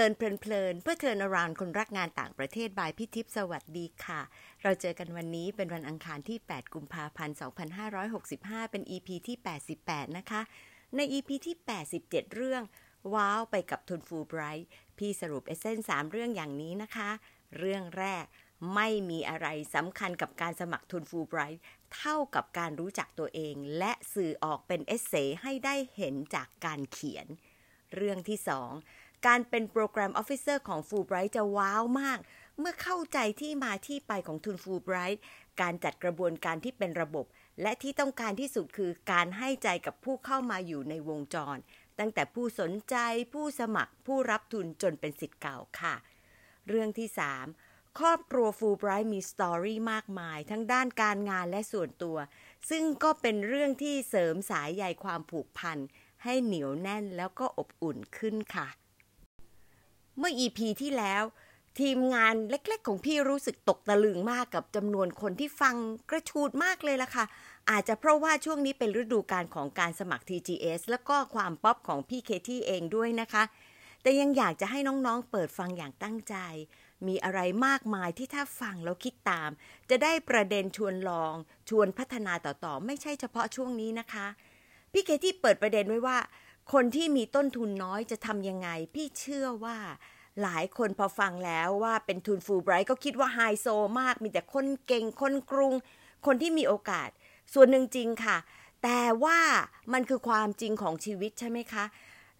ลินเพลินเพื่อเทินารานคนรักงานต่างประเทศบายพิทิพสวัสดีค่ะ เราเจอกันวันนี้เป็นวันอังคารที่ 8 กุมภาพันธ์ 2565 เป็น EP ที่ 88 นะคะ ใน EP ที่ 87 เรื่อง ว้าวไปกับทุนฟูไบรท์พี่สรุปเอเซนสามเรื่องอย่างนี้นะคะ เรื่องแรกไม่มีอะไรสำคัญกับการสมัครทุนฟูไบรท์เท่ากับการรู้จักตัวเอง และสื่อออกเป็นเอเซให้ได้เห็นจากการเขียน เรื่องที่สอง การเป็น program officer ของฟูไบรท์จะ wow มาก เมื่อเข้าใจที่มาที่ไปของทุนฟูไบรท์การจัดกระบวนการที่เป็นระบบ และที่ต้องการที่สุดคือการให้ใจกับผู้เข้ามาอยู่ในวงจร ตั้งแต่ผู้สนใจ ผู้สมัคร ผู้รับทุนจนเป็นศิษย์เก่าค่ะ เรื่องที่ 3 ครอบครัวฟูไบรท์มี story มากมาย ทั้งด้านการงานและส่วนตัว ซึ่งก็เป็นเรื่องที่เสริมสายใยความผูกพันให้เหนียวแน่นแล้วก็อบอุ่นขึ้นค่ะ เมื่อ EP ที่แล้ว ทีมงานเล็กๆ ของพี่รู้สึกตกตะลึงมากกับจำนวนคนที่ฟังกระชูดมากเลยล่ะค่ะ อาจจะเพราะว่าช่วงนี้เป็นฤดูการของการสมัคร TGS แล้วก็ความป๊อปของพี่เคที่เองด้วยนะคะ แต่ยังอยากจะให้น้องๆ เปิดฟังอย่างตั้งใจ มีอะไรมากมายที่ถ้าฟังแล้วคิดตาม จะได้ประเด็นชวนลอง ชวนพัฒนาต่อๆ ไม่ใช่เฉพาะช่วงนี้นะคะ พี่เคที่เปิดประเด็นไว้ว่า คนที่มีต้นทุนน้อยจะทำยังไง พี่เชื่อว่าหลายคนพอฟังแล้วว่าเป็นทุนฟูลไบรท์ก็คิดว่าไฮโซมาก มีแต่คนเก่งคนกรุง คนที่มีโอกาส ส่วนหนึ่งจริงค่ะ แต่ว่ามันคือความจริงของชีวิตใช่ไหมคะ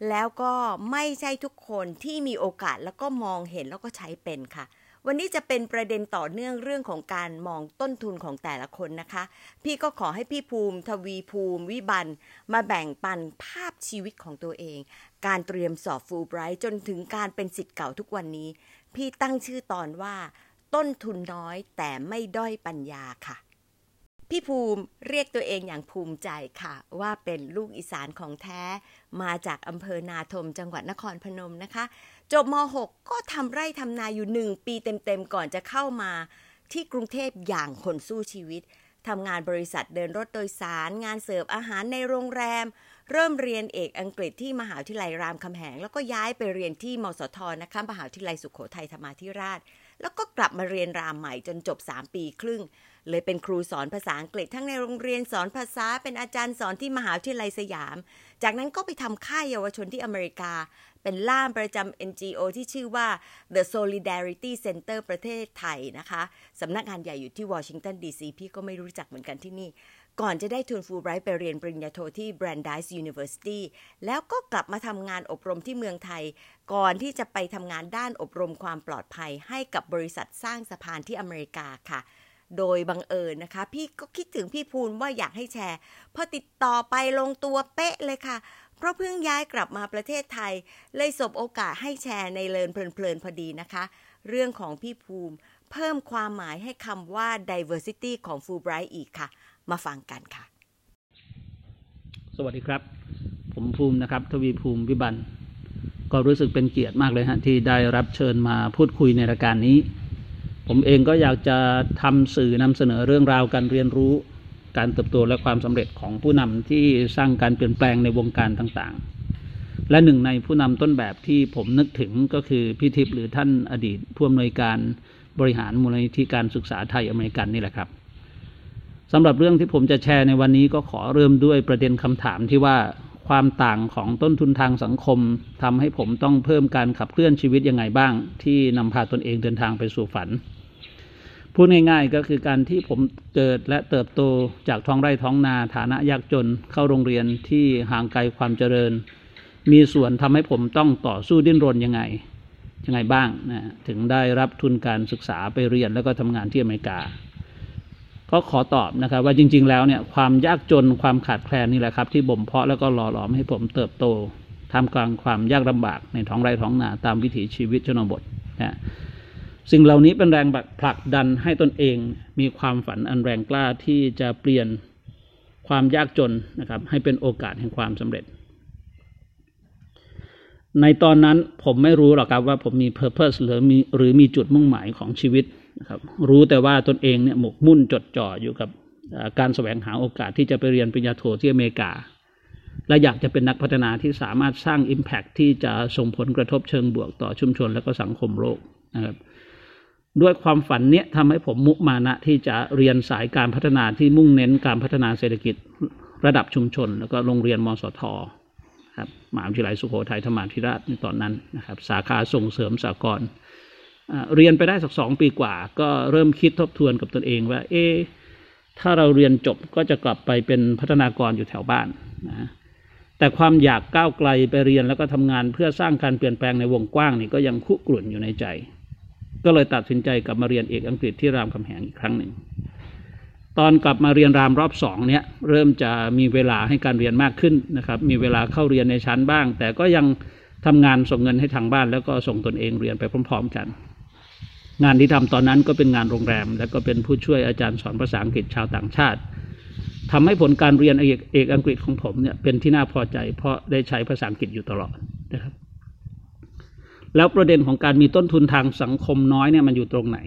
แล้วก็ไม่ใช่ทุกคนที่มีโอกาสแล้วก็มองเห็นแล้วก็ใช้เป็นค่ะ วันนี้จะเป็นประเด็นต่อเนื่องเรื่องของการมองต้นทุนของแต่ละคนนะคะ พี่ก็ขอให้พี่ภูมิ ทวีภูมิ วิบันมาแบ่งปันภาพชีวิตของตัวเอง การเตรียมสอบฟูลไบรท์จนถึงการเป็นสิทธิ์เก่าทุกวันนี้ พี่ตั้งชื่อตอนว่า ต้นทุนน้อยแต่ไม่ด้อยปัญญาค่ะพี่ภูมิเรียกตัวเองอย่างภูมิใจค่ะ ว่าเป็นลูกอีสานของแท้ มาจากอำเภอนาทมจังหวัดนครพนมนะคะ จบม .6 ก็ทำไร่ทำนาอยู่หนึ่งปีเต็มๆก่อนจะเข้ามาที่กรุงเทพอย่างคนสู้ชีวิตทำงานบริษัทเดินรถโดยสาร งานเสิร์ฟอาหารในโรงแรม เริ่มเรียนเอกอังกฤษที่มหาวิทยาลัยรามคำแหง แล้วก็ย้ายไปเรียนที่มสทนะคะมหาวิทยาลัยสุขโขทัยธรรมาธิราช แล้วก็กลับมาเรียนรามใหม่จนจบ 3 ปีครึ่ง เลยเป็นครูสอนภาษาอังกฤษทั้งในโรงเรียนสอนภาษาเป็นอาจารย์สอนที่มหาวิทยาลัยสยาม จากนั้นก็ไปทำค่ายเยาวชนที่อเมริกา เป็นล่ามประจำ NGO ที่ชื่อว่า The Solidarity Center ประเทศไทยนะคะสำนักงานใหญ่อยู่ที่วอชิงตันดีซีพี่ก็ไม่รู้จักเหมือนกันที่นี่ ก่อนจะได้ทุนฟูลไบรท์ไปเรียนปริญญาโทที่ Brandeis University แล้วก็กลับมาทำงานอบรมที่เมืองไทย ก่อนที่จะไปทำงานด้านอบรมความปลอดภัย ให้กับบริษัทสร้างสะพานที่อเมริกาค่ะโดยบังเอิญนะคะ พี่ก็คิดถึงพี่ภูลว่าอยากให้แชร์ พอติดต่อไปลงตัวเป๊ะเลยค่ะ เพราะเพิ่งย้ายกลับมาประเทศไทย เลยสบโอกาสให้แชร์ในเลินเพลินๆพอดีนะคะ เรื่องของพี่ภูมิ เพิ่มความหมายให้คำว่า diversity ของ Fulbright อีกค่ะ มาฟังกันค่ะ สวัสดีครับ ผมภูมินะครับ ทวีภูมิวิบันก็รู้สึกเป็นเกียรติมากเลยฮะที่ได้รับเชิญมาพูดคุยในรายการนี้ ผมเองก็อยากจะทำสื่อนำเสนอเรื่องราวการเรียนรู้ การเติบโตและความสำเร็จของผู้นำที่สร้างการเปลี่ยนแปลงในวงการต่างๆ และหนึ่งในผู้นำต้นแบบที่ผมนึกถึงก็คือพี่ทิพย์หรือท่านอดีตผู้อำนวยการบริหารมูลนิธิการศึกษาไทยอเมริกันนี่แหละครับสำหรับเรื่องที่ผมจะแชร์ในวันนี้ก็ขอเริ่มด้วยประเด็นคำถามที่ว่าความต่างของต้นทุนทางสังคมทำให้ผมต้องเพิ่มการขับเคลื่อนชีวิตยังไงบ้าง ที่นำพาตนเองเดินทางไปสู่ฝัน พูดง่ายๆก็คือการที่ผมเกิดและเติบโตจากท้องไร่ท้องนาฐานะยากจนเข้าโรงเรียนที่ห่างไกลความเจริญ มีส่วนทำให้ผมต้องต่อสู้ดิ้นรนยังไงยังไงบ้างนะถึงได้รับทุนการศึกษาไปเรียนแล้วก็ทำงานที่อเมริกา ก็ขอตอบนะครับว่าจริง ๆ แล้วเนี่ยความยากจนความขาดแคลนนี่แหละครับ ที่บ่มเพาะแล้วก็หล่อหลอมให้ผมเติบโตทำกลางความยากลำบากในท้องไร่ท้องนาตามวิถีชีวิตชนบทนะ สิ่งเหล่านี้เป็นแรงผลักดันให้ตนเอง มีความฝันอันแรงกล้าที่จะเปลี่ยนความยากจนนะครับให้เป็นโอกาสแห่งความสำเร็จ ในตอนนั้นผมไม่รู้หรอกครับว่าผมมี purpose หรือมีหรือมีจุดมุ่งหมายของชีวิตนะครับรู้แต่ว่าตนเองเนี่ยหมกมุ่นจดจ่ออยู่กับการแสวงหาโอกาสที่จะไปเรียนปริญญาโทที่อเมริกา และอยากจะเป็นนักพัฒนาที่สามารถสร้าง Impact ที่จะส่งผลกระทบเชิงบวกต่อชุมชนและก็สังคมโลกนะครับ ด้วยความฝันเนี้ยทำให้ผมมุมานะที่จะเรียนสายการพัฒนาที่มุ่งเน้นการพัฒนาเศรษฐกิจระดับชุมชน แล้วก็โรงเรียนมสทครับมหาวิทยาลัยสุโขทัยธรรมาธิราชในตอนนั้นนะครับ สาขาส่งเสริมสากลเรียนไปได้สักสองปีกว่า ก็เริ่มคิดทบทวนกับตนเองว่า เอ๊ถ้าเราเรียนจบก็จะกลับไปเป็นพัฒนากรอยู่แถวบ้านนะแต่ความอยากก้าวไกลไปเรียนแล้วก็ทำงานเพื่อสร้างการเปลี่ยนแปลงในวงกว้างนี่ก็ยังคุกรุ่นอยู่ในใจ ก็เลยตัดสินใจกลับมาเรียนเอกอังกฤษที่รามคำแหงอีกครั้งหนึ่ง ตอนกลับมาเรียนรามรอบสองเนี่ยเริ่มจะมีเวลาให้การเรียนมากขึ้นนะครับ มีเวลาเข้าเรียนในชั้นบ้าง แต่ก็ยังทำงานส่งเงินให้ทางบ้าน แล้วก็ส่งตนเองเรียนไปพร้อม ๆ กัน งานที่ทำตอนนั้นก็เป็นงานโรงแรม แล้วก็เป็นผู้ช่วยอาจารย์สอนภาษาอังกฤษชาวต่างชาติทำให้ผลการเรียนเอกเอกอังกฤษของผมเนี่ยเป็นที่น่าพอใจ เพราะได้ใช้ภาษาอังกฤษอยู่ตลอดนะครับ แล้วประเด็นของการมีต้นทุนทางสังคมน้อยเนี่ยมันอยู่ตรงไหน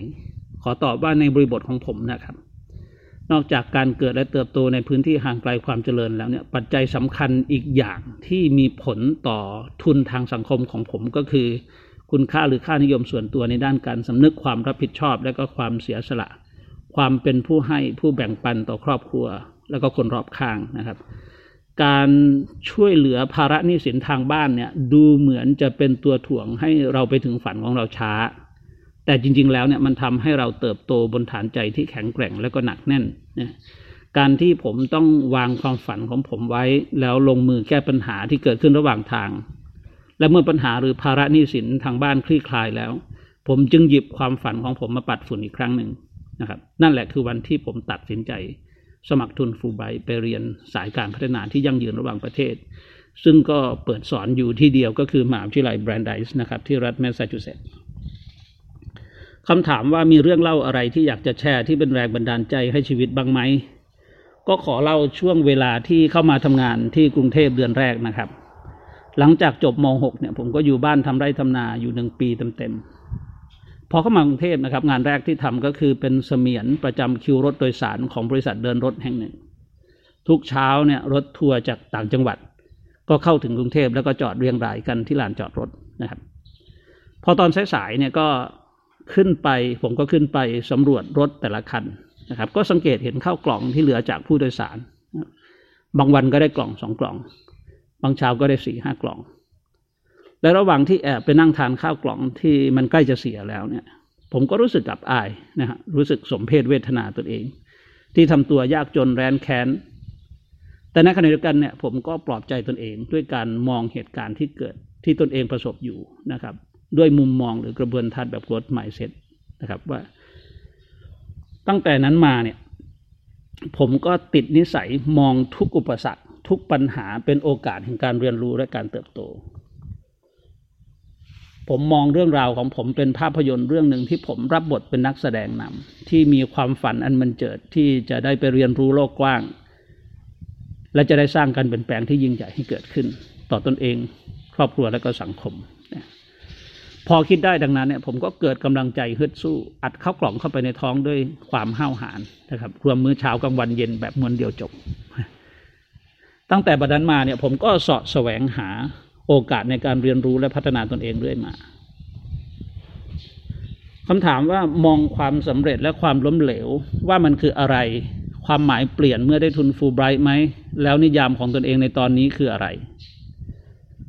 ขอตอบว่าในบริบทของผมนะครับ นอกจากการเกิดและเติบโตในพื้นที่ห่างไกลความเจริญแล้วเนี่ยปัจจัยสำคัญอีกอย่างที่มีผลต่อทุนทางสังคมของผมก็คือ คุณค่าหรือค่านิยมส่วนตัวในด้านการสำนึกความรับผิดชอบ และก็ความเสียสละ ความเป็นผู้ให้ผู้แบ่งปันต่อครอบครัว แล้วก็คนรอบข้างนะครับ การช่วยเหลือภาระหนี้สินทางบ้านเนี่ยดูเหมือนจะเป็นตัวถ่วงให้เราไปถึงฝันของเราช้า แต่จริง ๆ แล้วเนี่ยมันทำให้เราเติบโตบนฐานใจที่แข็งแกร่งและก็หนักแน่นนะการที่ผมต้องวางความฝันของผมไว้ แล้วลงมือแก้ปัญหาที่เกิดขึ้นระหว่างทาง และเมื่อปัญหาหรือภาระหนี้สินทางบ้านคลี่คลายแล้ว ผมจึงหยิบความฝันของผมมาปัดฝุ่นอีกครั้งหนึ่งนะครับ นั่นแหละคือวันที่ผมตัดสินใจ สมัครทุนฟูไบไปเรียนสายการพัฒนาที่ยั่งยืนระหว่างประเทศ ซึ่งก็เปิดสอนอยู่ที่เดียวก็คือมหาวิทยาลัย Brandeis นะครับที่รัฐแมสซาชูเซตส์คำถามว่ามีเรื่องเล่าอะไรที่อยากจะแชร์ที่เป็นแรงบันดาลใจให้ชีวิตบ้างไหม ก็ขอเล่าช่วงเวลาที่เข้ามาทำงานที่กรุงเทพเดือนแรกนะครับ หลังจากจบม .6 เนี่ยผมก็อยู่บ้านทำไร่ทำนาอยู่หนึ่งปีเต็ม พอเข้ามากรุงเทพนะครับ งานแรกที่ทำก็คือเป็นเสมียนประจำคิวรถโดยสารของบริษัทเดินรถแห่งหนึ่ง ทุกเช้าเนี่ยรถทัวร์จากต่างจังหวัด ก็เข้าถึงกรุงเทพแล้วก็จอดเรียงรายกันที่ลานจอดรถนะครับ พอตอนสายๆเนี่ยก็ขึ้นไปผมก็ขึ้นไปสำรวจรถแต่ละคันนะครับ ก็สังเกตเห็นข้าวกล่องที่เหลือจากผู้โดยสาร บางวันก็ได้กล่องสองกล่อง บางเช้าก็ได้สี่ห้ากล่อง และระหว่างที่แอบไปนั่งทานข้าวกล่องที่มันใกล้จะเสียแล้วเนี่ย ผมก็รู้สึกกับอายนะฮะรู้สึกสมเพศเวทนาตนเอง ที่ทำตัวยากจนแรนแค้น แต่ในขณะเดียวกันเนี่ยผมก็ปลอบใจตนเองด้วยการมองเหตุการณ์ที่เกิดที่ตนเองประสบอยู่นะครับ ด้วยมุมมองหรือกระบวนทัศน์แบบกรธหมายเสร็จนะครับว่า ตั้งแต่นั้นมาเนี่ย ผมก็ติดนิสัยมองทุกอุปสรรค ทุกปัญหาเป็นโอกาสแห่งการเรียนรู้และการเติบโต ผมมองเรื่องราวของผมเป็นภาพยนตร์เรื่องหนึ่งที่ผมรับบทเป็นนักแสดงนำที่มีความฝันอันมันเจิดที่จะได้ไปเรียนรู้โลกกว้าง และจะได้สร้างการเปลี่ยนแปลงที่ยิ่งใหญ่ให้เกิดขึ้น ต่อตอนเอง ครอบครัวและก็สังคม พอคิดได้ดังนั้นเนี่ย ผมก็เกิดกำลังใจฮึดสู้อัดเข้ากล่องเข้าไปในท้องด้วยความห้าวหาญนะครับรวมมื้อเช้ากลางวันเย็นแบบมวนเดียวจบ ตั้งแต่บัดนั้นมาเนี่ย ผมก็สาะแสวงหา โอกาสในการเรียนรู้และพัฒนาตนเองเรื่อยมาคำถามว่ามองความสำเร็จและความล้มเหลวว่ามันคืออะไร ความหมายเปลี่ยนเมื่อได้ทุนฟูลไบรท์ไหม แล้วนิยามของตนเองในตอนนี้คืออะไร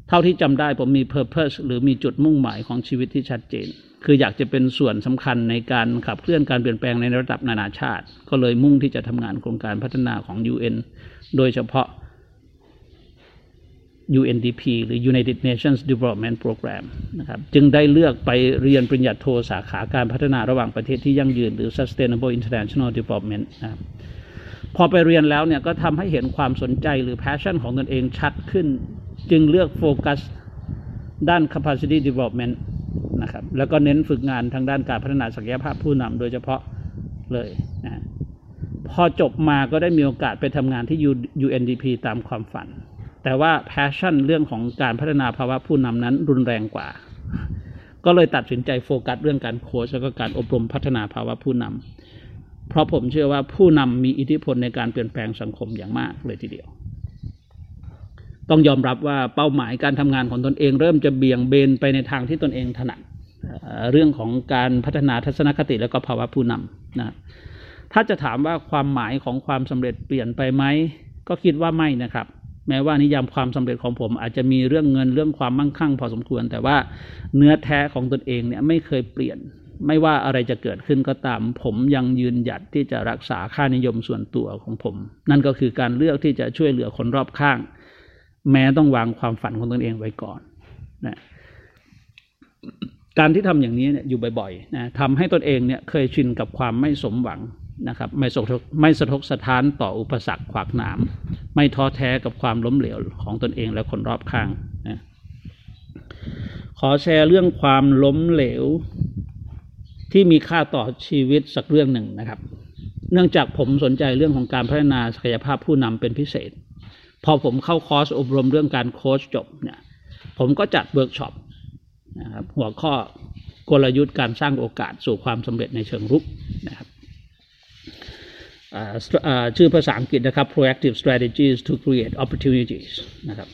เท่าที่จำได้ผมมี purpose หรือมีจุดมุ่งหมายของชีวิตที่ชัดเจน คืออยากจะเป็นส่วนสำคัญในการขับเคลื่อนการเปลี่ยนแปลงในระดับนานาชาติ ก็เลยมุ่งที่จะทำงานโครงการพัฒนาของ UN โดยเฉพาะ UNDP หรือ United Nations Development Program นะครับจึงได้เลือกไปเรียนปริญญาโทสาขาการพัฒนาระหว่างประเทศที่ยั่งยืน หรือ Sustainable International Development นะครับพอไปเรียนแล้วเนี่ยก็ทำให้เห็นความสนใจหรือ passion ของตนเองชัดขึ้น จึงเลือกโฟกัสด้าน capacity development นะครับแล้วก็เน้นฝึกงานทางด้านการพัฒนาศักยภาพผู้นำโดยเฉพาะเลยนะพอจบมาก็ได้มีโอกาสไปทำงานที่ UNDP ตามความฝัน แต่ว่า passion เรื่องของการพัฒนาภาวะผู้นำนั้นรุนแรงกว่า ก็เลยตัดสินใจโฟกัสเรื่องการโค้ชแล้วก็การอบรมพัฒนาภาวะผู้นำเพราะผมเชื่อว่าผู้นำมีอิทธิพลในการเปลี่ยนแปลงสังคมอย่างมากเลยทีเดียว ต้องยอมรับว่าเป้าหมายการทำงานของตนเอง เริ่มจะเบี่ยงเบนไปในทางที่ตนเองถนัดเรื่องของการพัฒนาทัศนคติและก็ภาวะผู้นำนะถ้าจะถามว่าความหมายของความสำเร็จเปลี่ยนไปไหมก็คิดว่าไม่นะครับ แม้ว่านิยามความสำเร็จของผม อาจจะมีเรื่องเงินเรื่องความมั่งคั่งพอสมควร แต่ว่าเนื้อแท้ของตนเองเนี่ยไม่เคยเปลี่ยน ไม่ว่าอะไรจะเกิดขึ้นก็ตาม ผมยังยืนหยัดที่จะรักษาค่านิยมส่วนตัวของผม นั่นก็คือการเลือกที่จะช่วยเหลือคนรอบข้าง แม้ต้องวางความฝันของตนเองไว้ก่อนนะการที่ทำอย่างนี้เนี่ยอยู่บ่อยๆนะทำให้ตนเองเนี่ยเคยชินกับความไม่สมหวัง นะครับไม่สะทกไม่สะทกสะท้านต่ออุปสรรคขวากหนาม ไม่ท้อแท้กับความล้มเหลวของตนเองและคนรอบข้างนะขอแชร์เรื่องความล้มเหลว ที่มีค่าต่อชีวิตสักเรื่องหนึ่งนะครับ เนื่องจากผมสนใจเรื่องของการพัฒนาศักยภาพผู้นำเป็นพิเศษ พอผมเข้าคอร์สอบรมเรื่องการโค้ชจบเนี่ย ผมก็จัดเวิร์กช็อปนะครับหัวข้อกลยุทธ์การสร้างโอกาสสู่ความสำเร็จในเชิงรุกนะครับ ชื่อภาษาอังกฤษนะครับ proactive strategies to create opportunities นะครับ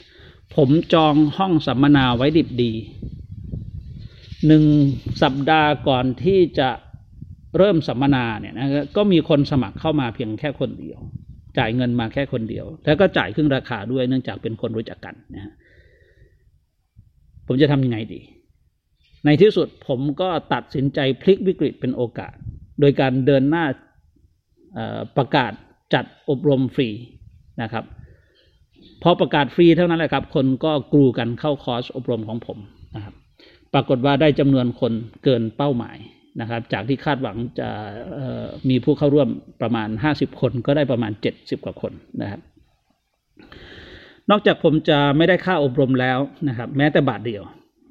ผมจองห้องสัมมนาไว้ดิบดีหนึ่งสัปดาห์ก่อนที่จะเริ่มสัมมนาเนี่ยนะก็มีคนสมัครเข้ามาเพียงแค่คนเดียว จ่ายเงินมาแค่คนเดียว แล้วก็จ่ายครึ่งราคาด้วยเนื่องจากเป็นคนรู้จักกันนะฮะผมจะทำยังไงดี ในที่สุดผมก็ตัดสินใจพลิกวิกฤตเป็นโอกาส โดยการเดินหน้า ประกาศจัดอบรมฟรีนะครับ พอประกาศฟรีเท่านั้นแหละครับ คนก็กรูกันเข้าคอร์สอบรมของผมนะครับ ปรากฏว่าได้จำนวนคนเกินเป้าหมายนะครับ จากที่คาดหวังจะมีผู้เข้าร่วมประมาณ 50 คนก็ได้ประมาณ 70 กว่าคนนะครับนอกจากผมจะไม่ได้ค่าอบรมแล้วนะครับ แม้แต่บาทเดียว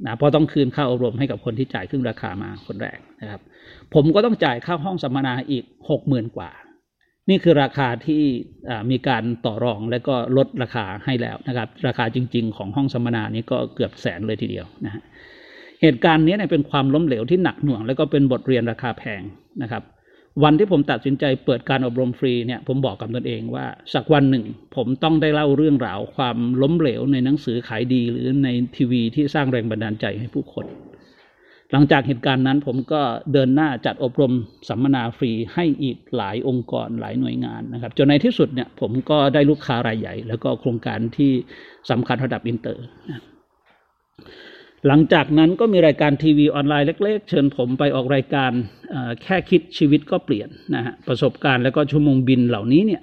นะเพราะต้องคืนค่าอบรมให้กับคนที่จ่ายครึ่งราคามาคนแรกนะครับ ผมก็ต้องจ่ายค่าห้องสัมมนาอีกหกหมื่นกว่า นี่คือราคาที่มีการต่อรองและก็ลดราคาให้แล้วนะครับ ราคาจริง ๆ ของห้องสัมมนานี้ก็เกือบแสนเลยทีเดียวนะฮะเหตุการณ์นี้เป็นความล้มเหลวที่หนักหน่วง และก็เป็นบทเรียนราคาแพงนะครับ วันที่ผมตัดสินใจเปิดการอบรมฟรีเนี่ยผมบอกกับตนเองว่าสักวันหนึ่ง ผมต้องได้เล่าเรื่องราว ความล้มเหลวในหนังสือขายดีหรือในทีวีที่สร้างแรงบันดาลใจให้ผู้คน หลังจากเหตุการณ์นั้นผมก็เดินหน้าจัดอบรมสัมมนาฟรีให้อีกหลายองค์กรหลายหน่วยงานนะครับ จนในที่สุดเนี่ยผมก็ได้ลูกค้ารายใหญ่ แล้วก็โครงการที่สำคัญระดับอินเตอร์หลังจากนั้นก็มีรายการทีวีออนไลน์เล็ก ๆ เชิญผมไปออกรายการแค่คิดชีวิตก็เปลี่ยนนะฮะประสบการณ์แล้วก็ชั่วโมงบินเหล่านี้เนี่ย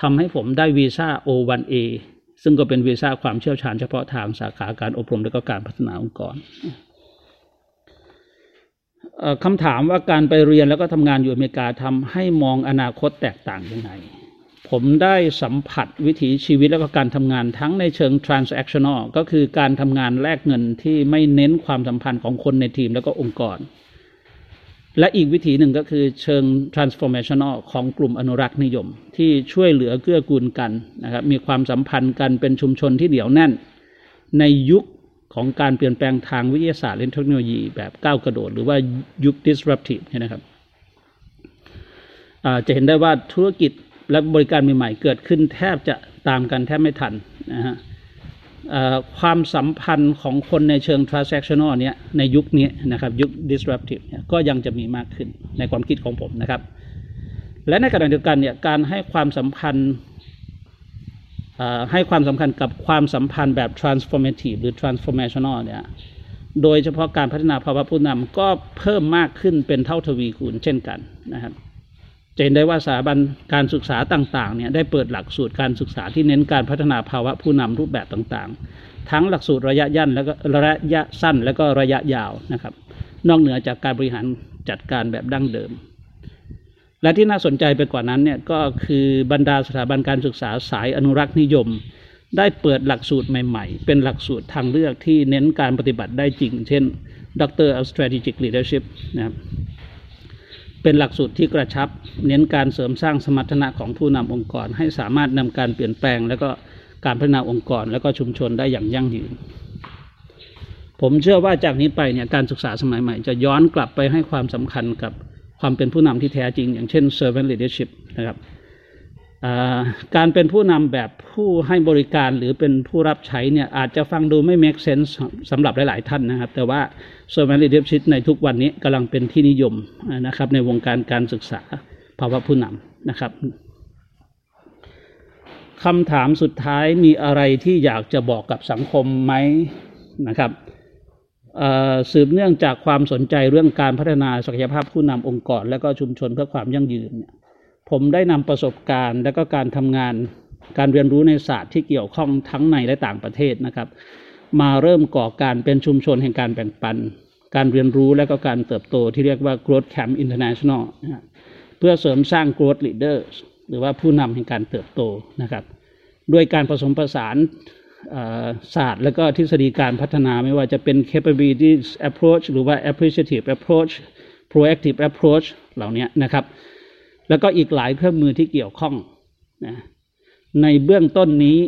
ทำให้ผมได้วีซ่า O1A ซึ่งก็เป็นวีซ่าความเชี่ยวชาญเฉพาะทางสาขาการอบรมและก็การพัฒนาองค์กร คำถามว่าการไปเรียนแล้วก็ทำงานอยู่อเมริกาทำให้มองอนาคตแตกต่างยังไง ผมได้สัมผัสวิถีชีวิตและก็การทำงานทั้งในเชิง transactional ก็คือการทำงานแลกเงินที่ไม่เน้นความสัมพันธ์ของคนในทีมแล้วก็องค์กร และอีกวิธีหนึ่งก็คือเชิง transformational ของกลุ่มอนุรักษ์นิยม ที่ช่วยเหลือเกื้อกูลกันนะครับมีความสัมพันธ์กันเป็นชุมชนที่เหนียวแน่น ในยุค ของการเปลี่ยนแปลงทางวิทยาศาสตร์และเทคโนโลยีแบบก้าวกระโดด หรือว่ายุค disruptive นะครับจะเห็นได้ว่าธุรกิจและบริการใหม่ๆ เกิดขึ้นแทบจะตามกันแทบไม่ทันนะฮะความสัมพันธ์ของคนในเชิง transactional เนี้ยในยุคนี้นะครับยุค disruptive เนี่ยก็ยังจะมีมากขึ้นในความคิดของผมนะครับ และในขณะเดียวกันเนี่ยการให้ความสัมพันธ์ ให้ความสำคัญกับความสัมพันธ์แบบ transformative หรือ transformational เนี่ยโดยเฉพาะการพัฒนาภาวะผู้นำก็เพิ่มมากขึ้นเป็นเท่าทวีคูณเช่นกันนะครับจะเห็นได้ว่าสถาบันการศึกษาต่างๆเนี่ยได้เปิดหลักสูตรการศึกษาที่เน้นการพัฒนาภาวะผู้นำรูปแบบต่างๆ ทั้งหลักสูตรระยะยันแล้วก็ระยะสั้นแล้วก็ระยะยาวนะครับ นอกเหนือจากการบริหารจัดการแบบดั้งเดิม และที่น่าสนใจไปกว่านั้นเนี่ยก็คือบรรดาสถาบันการศึกษาสายอนุรักษ์นิยม ได้เปิดหลักสูตรใหม่ๆ เป็นหลักสูตรทางเลือกที่เน้นการปฏิบัติได้จริง เช่น Doctor of Strategic Leadership นะครับเป็นหลักสูตรที่กระชับ เน้นการเสริมสร้างสมรรถนะของผู้นำองค์กร ให้สามารถนำการเปลี่ยนแปลง แล้วก็การพัฒนาองค์กร แล้วก็ชุมชนได้อย่างยั่งยืน ผมเชื่อว่าจากนี้ไปเนี่ยการศึกษาสมัยใหม่ จะย้อนกลับไปให้ความสำคัญกับ ความเป็นผู้นำที่แท้จริง อย่างเช่น servant leadership นะครับการเป็นผู้นำแบบผู้ให้บริการหรือเป็นผู้รับใช้เนี่ยอาจจะฟังดูไม่ make sense สำหรับหลาย ๆ ท่านนะครับ แต่ว่า servant leadership ในทุกวันนี้กำลังเป็นที่นิยมนะครับในวงการการศึกษาภาวะผู้นำนะครับคำถามสุดท้ายมีอะไรที่อยากจะบอกกับสังคมไหมนะครับ สืบเนื่องจากความสนใจเรื่องการพัฒนาศักยภาพผู้นำองค์กร และก็ชุมชนเพื่อความยั่งยืนเนี่ยผมได้นำประสบการณ์ และก็การทำงานการเรียนรู้ในศาสตร์ที่เกี่ยวข้องทั้งในและต่างประเทศนะครับ มาเริ่มก่อการเป็นชุมชนแห่งการแบ่งปัน การเรียนรู้และก็การเติบโตที่เรียกว่า Growth Camp International นะเพื่อเสริมสร้าง Growth Leaders หรือว่าผู้นำแห่งการเติบโตนะครับ ด้วยการผสมผสาน ศาสตร์และก็ทฤษฎีการพัฒนาไม่ว่าจะเป็น capability approach หรือว่า appreciative approach proactive approach เหล่านี้นะครับ แล้วก็อีกหลายเครื่องมือที่เกี่ยวข้องนะในเบื้องต้นนี้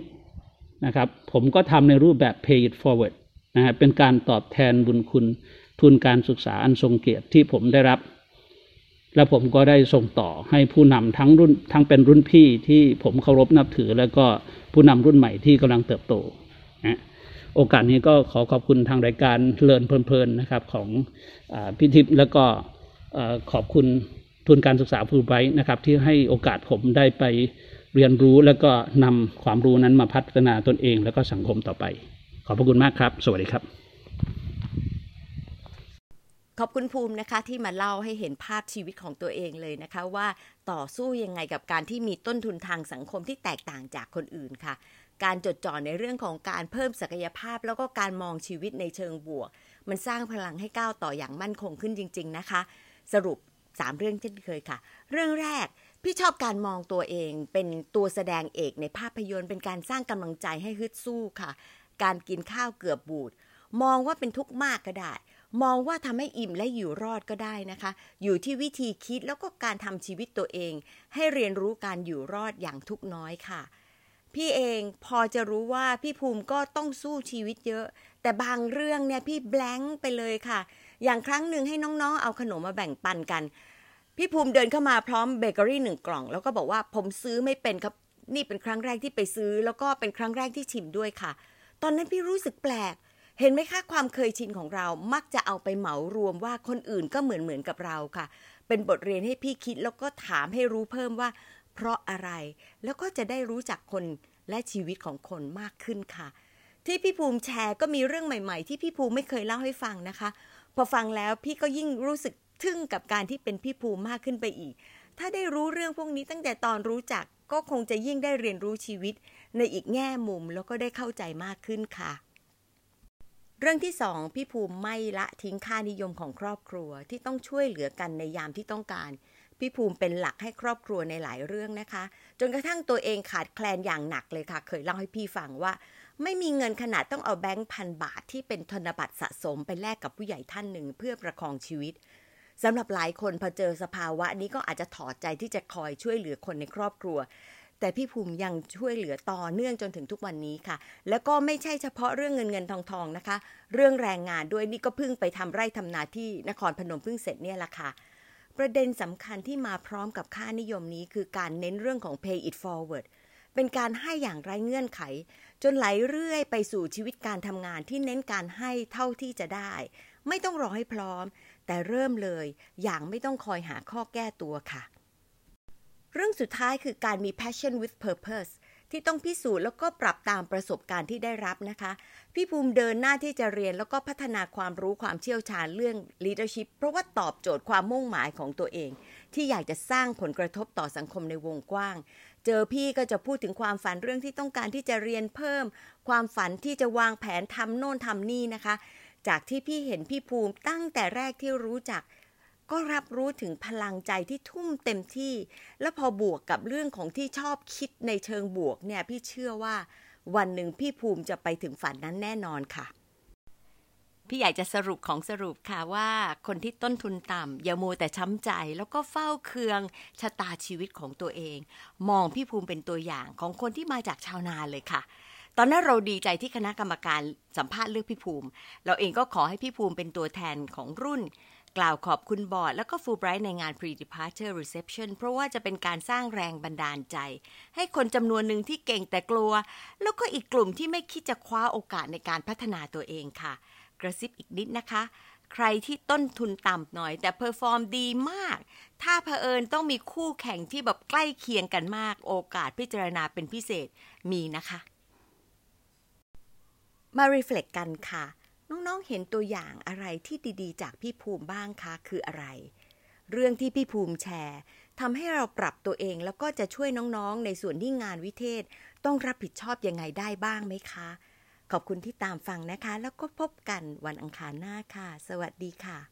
นะครับ ผมก็ทำในรูปแบบ pay it forward นะฮะเป็นการตอบแทนบุญคุณทุนการศึกษาอันทรงเกียรติที่ผมได้รับ และผมก็ได้ส่งต่อให้ผู้นำทั้งรุ่นทั้งเป็นรุ่นพี่ที่ผมเคารพนับถือ แล้วก็ผู้นำรุ่นใหม่ที่กำลังเติบโตนะโอกาสนี้ก็ขอขอบคุณทางรายการเลินเพลินๆนะครับของอพิทิพย์แล้วก็ขอบคุณทุนการศึกษาฟูไบนะครับที่ให้โอกาสผมได้ไปเรียนรู้แล้วก็นำความรู้นั้นมาพัฒนาตนเอง แล้วก็สังคมต่อไป ขอบพระคุณมากครับ สวัสดีครับ ขอบคุณภูมินะคะที่มาเล่าให้เห็นภาพชีวิตของตัวเองเลยนะคะ ว่าต่อสู้ยังไงกับการที่มีต้นทุนทางสังคมที่แตกต่างจากคนอื่นค่ะ การจดจ่อในเรื่องของการเพิ่มศักยภาพ แล้วก็การมองชีวิตในเชิงบวก มันสร้างพลังให้ก้าวต่ออย่างมั่นคงขึ้นจริง ๆนะคะ สรุป 3 เรื่องเช่นเคยค่ะ เรื่องแรกพี่ชอบการมองตัวเอง เป็นตัวแสดงเอกในภาพยนตร์ เป็นการสร้างกำลังใจให้ฮึดสู้ค่ะ การกินข้าวเกือบบูดมองว่าเป็นทุกข์มากก็ได้ มองว่าทำให้อิ่มและอยู่รอดก็ได้นะคะ อยู่ที่วิธีคิดแล้วก็การทำชีวิตตัวเอง ให้เรียนรู้การอยู่รอดอย่างทุกน้อยค่ะ พี่เองพอจะรู้ว่าพี่ภูมิก็ต้องสู้ชีวิตเยอะ แต่บางเรื่องเนี่ยพี่แบงค์ไปเลยค่ะ อย่างครั้งหนึ่งให้น้องๆ เอาขนมมาแบ่งปันกัน พี่ภูมิเดินเข้ามาพร้อมเบเกอรี่หนึ่งกล่อง แล้วก็บอกว่าผมซื้อไม่เป็นครับ นี่เป็นครั้งแรกที่ไปซื้อ แล้วก็เป็นครั้งแรกที่ชิมด้วยค่ะ ตอนนั้นพี่รู้สึกแปลก เห็นไหมคะความเคยชินของเรามักจะเอาไปเหมารวมว่าคนอื่นก็เหมือนเหมือนกับเราค่ะ เป็นบทเรียนให้พี่คิดแล้วก็ถามให้รู้เพิ่มว่า เพราะอะไรแล้วก็จะได้รู้จักคนและชีวิตของคนมากขึ้นค่ะ ที่พี่ภูมิแชร์ก็มีเรื่องใหม่ ๆ ที่พี่ภูมิไม่เคยเล่าให้ฟังนะคะ พอฟังแล้วพี่ก็ยิ่งรู้สึกทึ่งกับการที่เป็นพี่ภูมิมากขึ้นไปอีก ถ้าได้รู้เรื่องพวกนี้ตั้งแต่ตอนรู้จักก็คงจะยิ่งได้เรียนรู้ชีวิต ในอีกแง่มุมแล้วก็ได้เข้าใจมากขึ้นค่ะ เรื่องที่สองพี่ภูมิไม่ละทิ้งค่านิยมของครอบครัวที่ต้องช่วยเหลือกันในยามที่ต้องการ พี่ภูมิเป็นหลักให้ครอบครัวในหลายเรื่องนะคะ จนกระทั่งตัวเองขาดแคลนอย่างหนักเลยค่ะ เคยเล่าให้พี่ฟังว่า ไม่มีเงินขนาดต้องเอาแบงค์พันบาทที่เป็นธนบัตรสะสมไปแลกกับผู้ใหญ่ท่านหนึ่งเพื่อประคองชีวิตสำหรับหลายคนพอเจอสภาวะนี้ก็อาจจะถอดใจที่จะคอยช่วยเหลือคนในครอบครัว แต่พี่ภูมิยังช่วยเหลือต่อเนื่องจนถึงทุกวันนี้ค่ะ แล้วก็ไม่ใช่เฉพาะเรื่องเงินเงินทองทองนะคะ เรื่องแรงงานด้วยนี่ก็เพิ่งไปทำไร่ทำนาที่นครพนมเพิ่งเสร็จเนี่ยแหละค่ะประเด็นสำคัญที่มาพร้อมกับค่านิยมนี้คือการเน้นเรื่องของ pay it forward เป็นการให้อย่างไร้เงื่อนไข จนไหลเรื่อยไปสู่ชีวิตการทำงานที่เน้นการให้เท่าที่จะได้ ไม่ต้องรอให้พร้อม แต่เริ่มเลยอย่างไม่ต้องคอยหาข้อแก้ตัวค่ะ เรื่องสุดท้ายคือการมี passion with purpose ที่ต้องพิสูจน์แล้วก็ปรับตามประสบการณ์ที่ได้รับนะคะ พี่ภูมิเดินหน้าที่จะเรียนแล้วก็พัฒนาความรู้ความเชี่ยวชาญเรื่อง leadership เพราะว่าตอบโจทย์ความมุ่งหมายของตัวเอง ที่อยากจะสร้างผลกระทบต่อสังคมในวงกว้าง เจอพี่ก็จะพูดถึงความฝันเรื่องที่ต้องการที่จะเรียนเพิ่ม ความฝันที่จะวางแผนทำโน่นทำนี่นะคะ จากที่พี่เห็นพี่ภูมิตั้งแต่แรกที่รู้จัก ก็รับรู้ถึงพลังใจที่ทุ่มเต็มที่ แล้วพอบวกกับเรื่องของที่ชอบคิดในเชิงบวกเนี่ยพี่เชื่อว่า วันหนึ่งพี่ภูมิจะไปถึงฝันนั้นแน่นอนค่ะ พี่อยากจะสรุปของสรุปค่ะว่า คนที่ต้นทุนต่ำอย่าโมแต่ช้ำใจ แล้วก็เฝ้าเคืองชะตาชีวิตของตัวเอง มองพี่ภูมิเป็นตัวอย่างของคนที่มาจากชาวนาเลยค่ะตอนนั้นเราดีใจที่คณะกรรมการสัมภาษณ์เลือกพี่ภูมิ เราเองก็ขอให้พี่ภูมิเป็นตัวแทนของรุ่น กล่าวขอบคุณบอร์ด แล้วก็ฟูไบรท์ในงาน Pre-Departure Reception เพราะว่าจะเป็นการสร้างแรงบันดาลใจ ให้คนจำนวนหนึ่งที่เก่งแต่กลัว แล้วก็อีกกลุ่มที่ไม่คิดจะคว้าโอกาสในการพัฒนาตัวเองค่ะ กระซิบอีกนิดนะคะ ใครที่ต้นทุนต่ำหน่อย แต่ perform ดีมาก ถ้าเผอิญต้องมีคู่แข่งที่แบบใกล้เคียงกันมาก โอกาสพิจารณาเป็นพิเศษมีนะคะ มารีเฟล็กกันค่ะ น้องๆ เห็นตัวอย่างอะไรที่ดีๆ จากพี่ภูมิบ้างคะคืออะไร เรื่องที่พี่ภูมิแชร์ทำให้เราปรับตัวเองแล้วก็จะช่วยน้องๆ ในส่วนที่งานวิเทศ ต้องรับผิดชอบยังไงได้บ้างไหมคะ ขอบคุณที่ตามฟังนะคะ แล้วก็พบกันวันอังคารหน้าค่ะ สวัสดีค่ะ